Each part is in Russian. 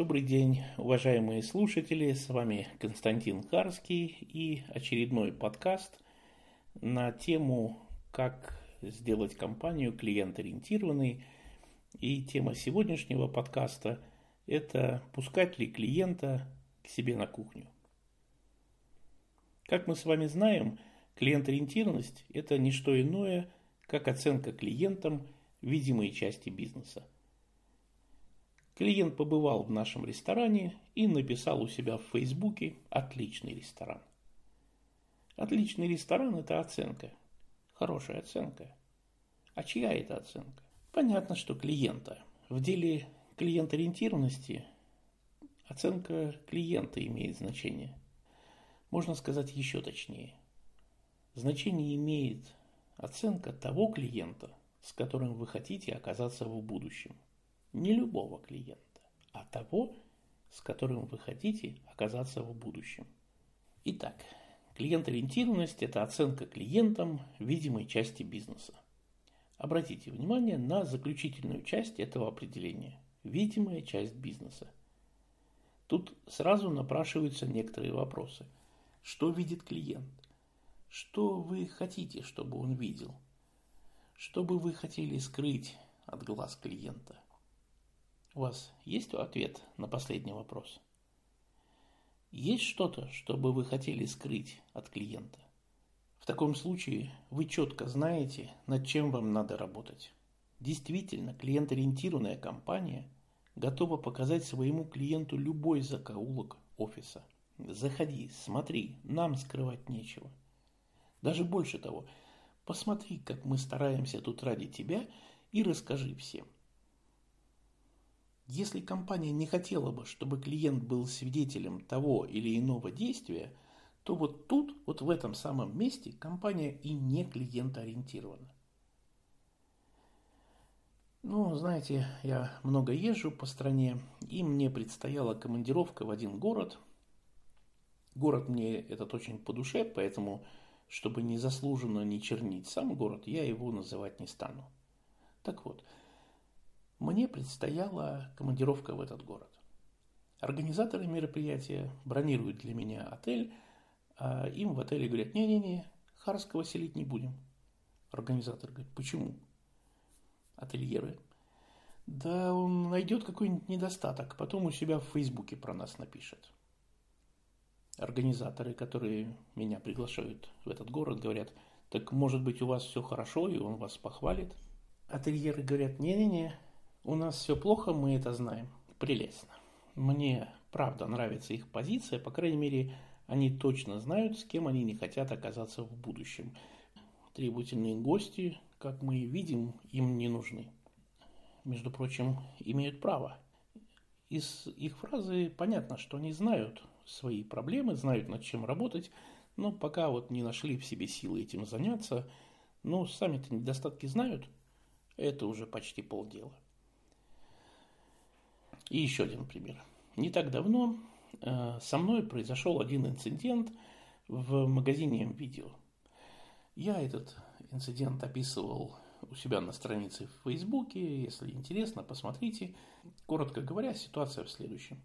Добрый день, уважаемые слушатели, с вами Константин Харский и очередной подкаст на тему «Как сделать компанию клиент-ориентированной». И тема сегодняшнего подкаста – это «Пускать ли клиента к себе на кухню?». Как мы с вами знаем, клиент-ориентированность – это не что иное, как оценка клиентам видимой части бизнеса – Клиент побывал в нашем ресторане и написал у себя в Фейсбуке «Отличный ресторан». Отличный ресторан – это оценка. Хорошая оценка. А чья это оценка? Понятно, что клиента. В деле клиент-ориентированности оценка клиента имеет значение. Можно сказать еще точнее. Значение имеет оценка того клиента, с которым вы хотите оказаться в будущем – не любого клиента, а того, с которым вы хотите оказаться в будущем. Итак, клиент-ориентированность – это оценка клиентам видимой части бизнеса. Обратите внимание на заключительную часть этого определения – видимая часть бизнеса. Тут сразу напрашиваются некоторые вопросы. Что видит клиент? Что вы хотите, чтобы он видел? Что бы вы хотели скрыть от глаз клиента – у вас есть ответ на последний вопрос? Есть что-то, что бы вы хотели скрыть от клиента? В таком случае вы четко знаете, над чем вам надо работать. Действительно, клиент-ориентированная компания готова показать своему клиенту любой закоулок офиса. Заходи, смотри, нам скрывать нечего. Даже больше того, посмотри, как мы стараемся тут ради тебя и расскажи всем – если компания не хотела бы, чтобы клиент был свидетелем того или иного действия, то вот тут, вот в этом самом месте, компания и не клиентоориентирована. Ну, знаете, я много езжу по стране, и мне предстояла командировка в один город. Город мне этот очень по душе, поэтому, чтобы не заслуженно не чернить сам город, я его называть не стану. Так вот, мне предстояла командировка в этот город. Организаторы мероприятия бронируют для меня отель, а им в отеле говорят, не-не-не, Харского селить не будем. Организатор говорит, почему? Ательеры. Да он найдет какой-нибудь недостаток, потом у себя в Фейсбуке про нас напишет. Организаторы, которые меня приглашают в этот город, говорят, так может быть у вас все хорошо, и он вас похвалит. Ательеры говорят, не-не-не, у нас все плохо, мы это знаем. Прелестно. Мне правда нравится их позиция, по крайней мере, они точно знают, с кем они не хотят оказаться в будущем. Требовательные гости, как мы видим, им не нужны. Между прочим, имеют право. Из их фразы понятно, что они знают свои проблемы, знают над чем работать, но пока вот не нашли в себе силы этим заняться, но сами-то недостатки знают, это уже почти полдела. И еще один пример. Не так давно э, со мной произошел один инцидент в магазине видео. Я этот инцидент описывал у себя на странице в Фейсбуке. Если интересно, посмотрите. Коротко говоря, ситуация в следующем.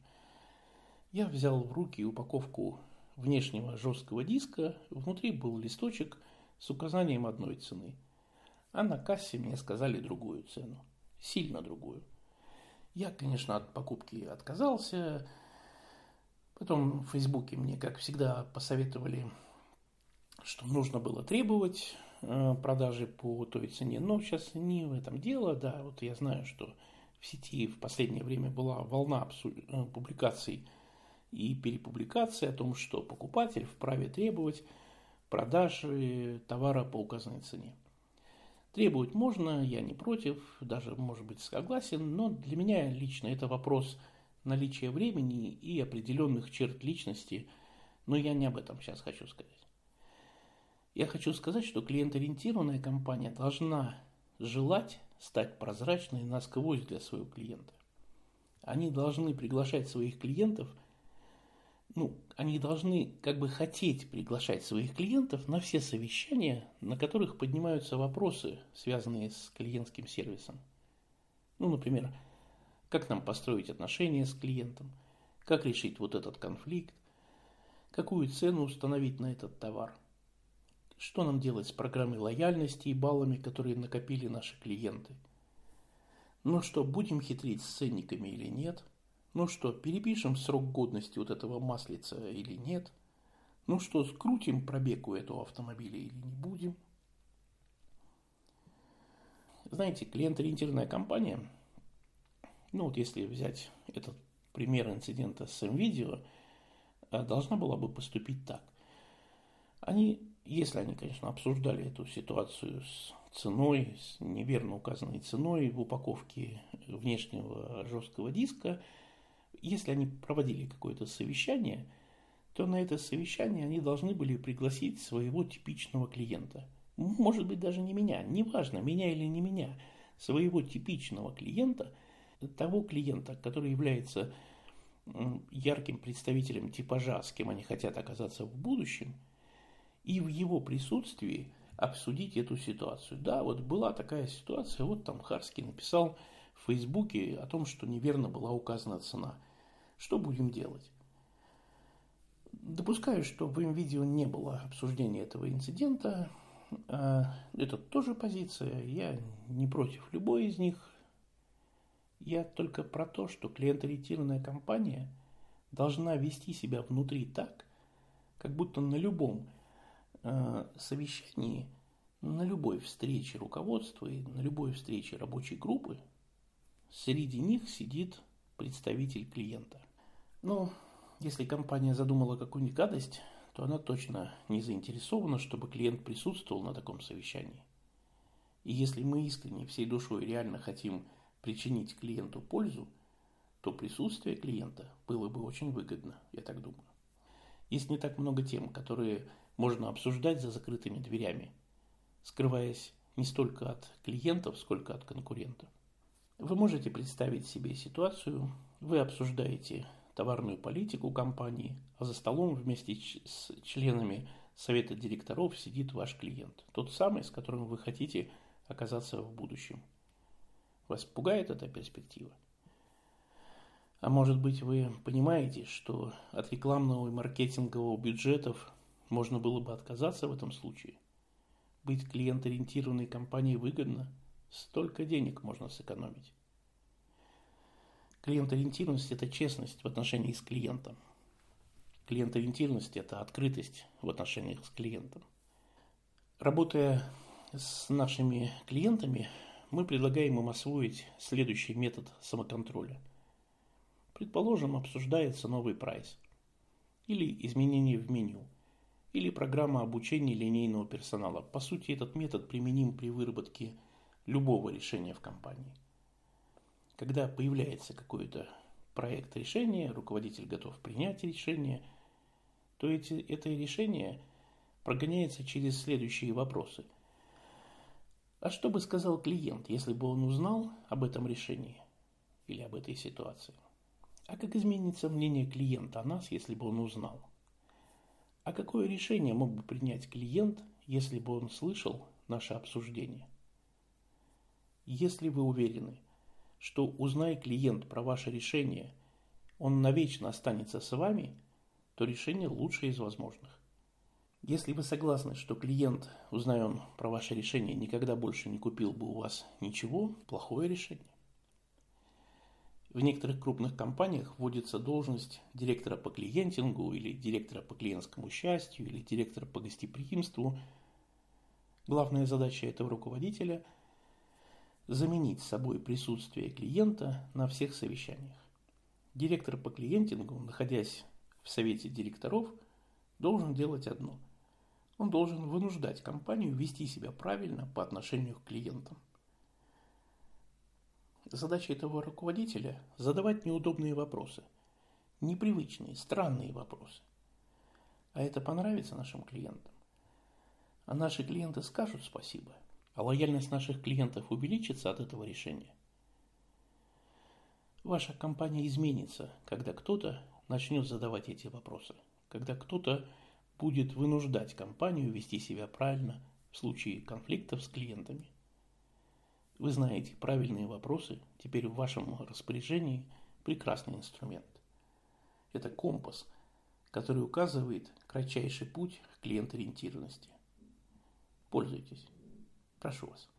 Я взял в руки упаковку внешнего жесткого диска. Внутри был листочек с указанием одной цены. А на кассе мне сказали другую цену. Сильно другую. Я, конечно, от покупки отказался. Потом в Фейсбуке мне, как всегда, посоветовали, что нужно было требовать э, продажи по той цене. Но сейчас не в этом дело. Да, вот я знаю, что в сети в последнее время была волна э, публикаций и перепубликаций о том, что покупатель вправе требовать продажи товара по указанной цене. Требовать можно, я не против, даже, может быть, согласен, но для меня лично это вопрос наличия времени и определенных черт личности, но я не об этом сейчас хочу сказать. Я хочу сказать, что клиент-ориентированная компания должна желать стать прозрачной насквозь для своего клиента. Они должны приглашать своих клиентов – ну, они должны как бы хотеть приглашать своих клиентов на все совещания, на которых поднимаются вопросы, связанные с клиентским сервисом. Ну, например, как нам построить отношения с клиентом, как решить вот этот конфликт, какую цену установить на этот товар, что нам делать с программой лояльности и баллами, которые накопили наши клиенты. Ну что, будем хитрить с ценниками или нет? Ну что, перепишем срок годности вот этого маслица или нет? Ну что, скрутим пробег у этого автомобиля или не будем? Знаете, клиент-ориентированная компания, ну вот если взять этот пример инцидента с видео, э, должна была бы поступить так. Они, если они, конечно, обсуждали эту ситуацию с ценой, с неверно указанной ценой в упаковке внешнего жесткого диска, если они проводили какое-то совещание, то на это совещание они должны были пригласить своего типичного клиента – может быть даже не меня, неважно, меня или не меня, своего типичного клиента, того клиента, который является ярким представителем типажа, с кем они хотят оказаться в будущем, и в его присутствии обсудить эту ситуацию. Да, вот была такая ситуация, вот там Харский написал в Фейсбуке о том, что неверно была указана цена. Что будем делать? Допускаю, что в видео не было обсуждения этого инцидента, а, это тоже позиция. Я не против любой из них. Я только про то, что клиент-ориентированная компания должна вести себя внутри так, как будто на любом э, совещании, на любой встрече руководства и на любой встрече рабочей группы среди них сидит представитель клиента. Но если компания задумала какую-нибудь гадость, то она точно не заинтересована, чтобы клиент присутствовал на таком совещании. И если мы искренне, всей душой реально хотим причинить клиенту пользу, то присутствие клиента было бы очень выгодно, я так думаю. Есть не так много тем, которые можно обсуждать за закрытыми дверями, скрываясь не столько от клиентов, сколько от конкурентов. Вы можете представить себе ситуацию, вы обсуждаете товарную политику компании, а за столом вместе с членами совета директоров сидит ваш клиент, тот самый, с которым вы хотите оказаться в будущем. Вас пугает эта перспектива? А может быть вы понимаете, что от рекламного и маркетингового бюджетов можно было бы отказаться в этом случае? Быть клиент-ориентированной компанией выгодно, столько денег можно сэкономить. Клиент-ориентированность – это честность в отношении с клиентом. Клиент-ориентированность – это открытость в отношениях с клиентом. Работая с нашими клиентами, мы предлагаем им освоить следующий метод самоконтроля. Предположим, обсуждается новый прайс, или изменение в меню, или программа обучения линейного персонала. По сути, этот метод применим при выработке любого решения в компании – когда появляется какой-то проект решения, руководитель готов принять решение, то эти, это решение прогоняется через следующие вопросы. А что бы сказал клиент, если бы он узнал об этом решении или об этой ситуации? А как изменится мнение клиента о нас, если бы он узнал? А какое решение мог бы принять клиент, если бы он слышал наше обсуждение? Если вы уверены, что узнай клиент про ваше решение, он навечно останется с вами, то решение лучшее из возможных. Если вы согласны, что клиент, узная он про ваше решение, никогда больше не купил бы у вас ничего, плохое решение. В некоторых крупных компаниях вводится должность директора по клиентингу или директора по клиентскому счастью или директора по гостеприимству. Главная задача этого руководителя – заменить собой присутствие клиента на всех совещаниях. Директор по клиентингу, находясь в совете директоров, должен делать одно. Он должен вынуждать компанию вести себя правильно по отношению к клиентам. Задача этого руководителя – задавать неудобные вопросы, непривычные, странные вопросы. А это понравится нашим клиентам. А наши клиенты скажут спасибо – а лояльность наших клиентов увеличится от этого решения. Ваша компания изменится, когда кто-то начнет задавать эти вопросы, когда кто-то будет вынуждать компанию вести себя правильно в случае конфликтов с клиентами. Вы знаете правильные вопросы, теперь в вашем распоряжении прекрасный инструмент. Это компас, который указывает кратчайший путь к клиент-ориентированности. Пользуйтесь. Прошу вас.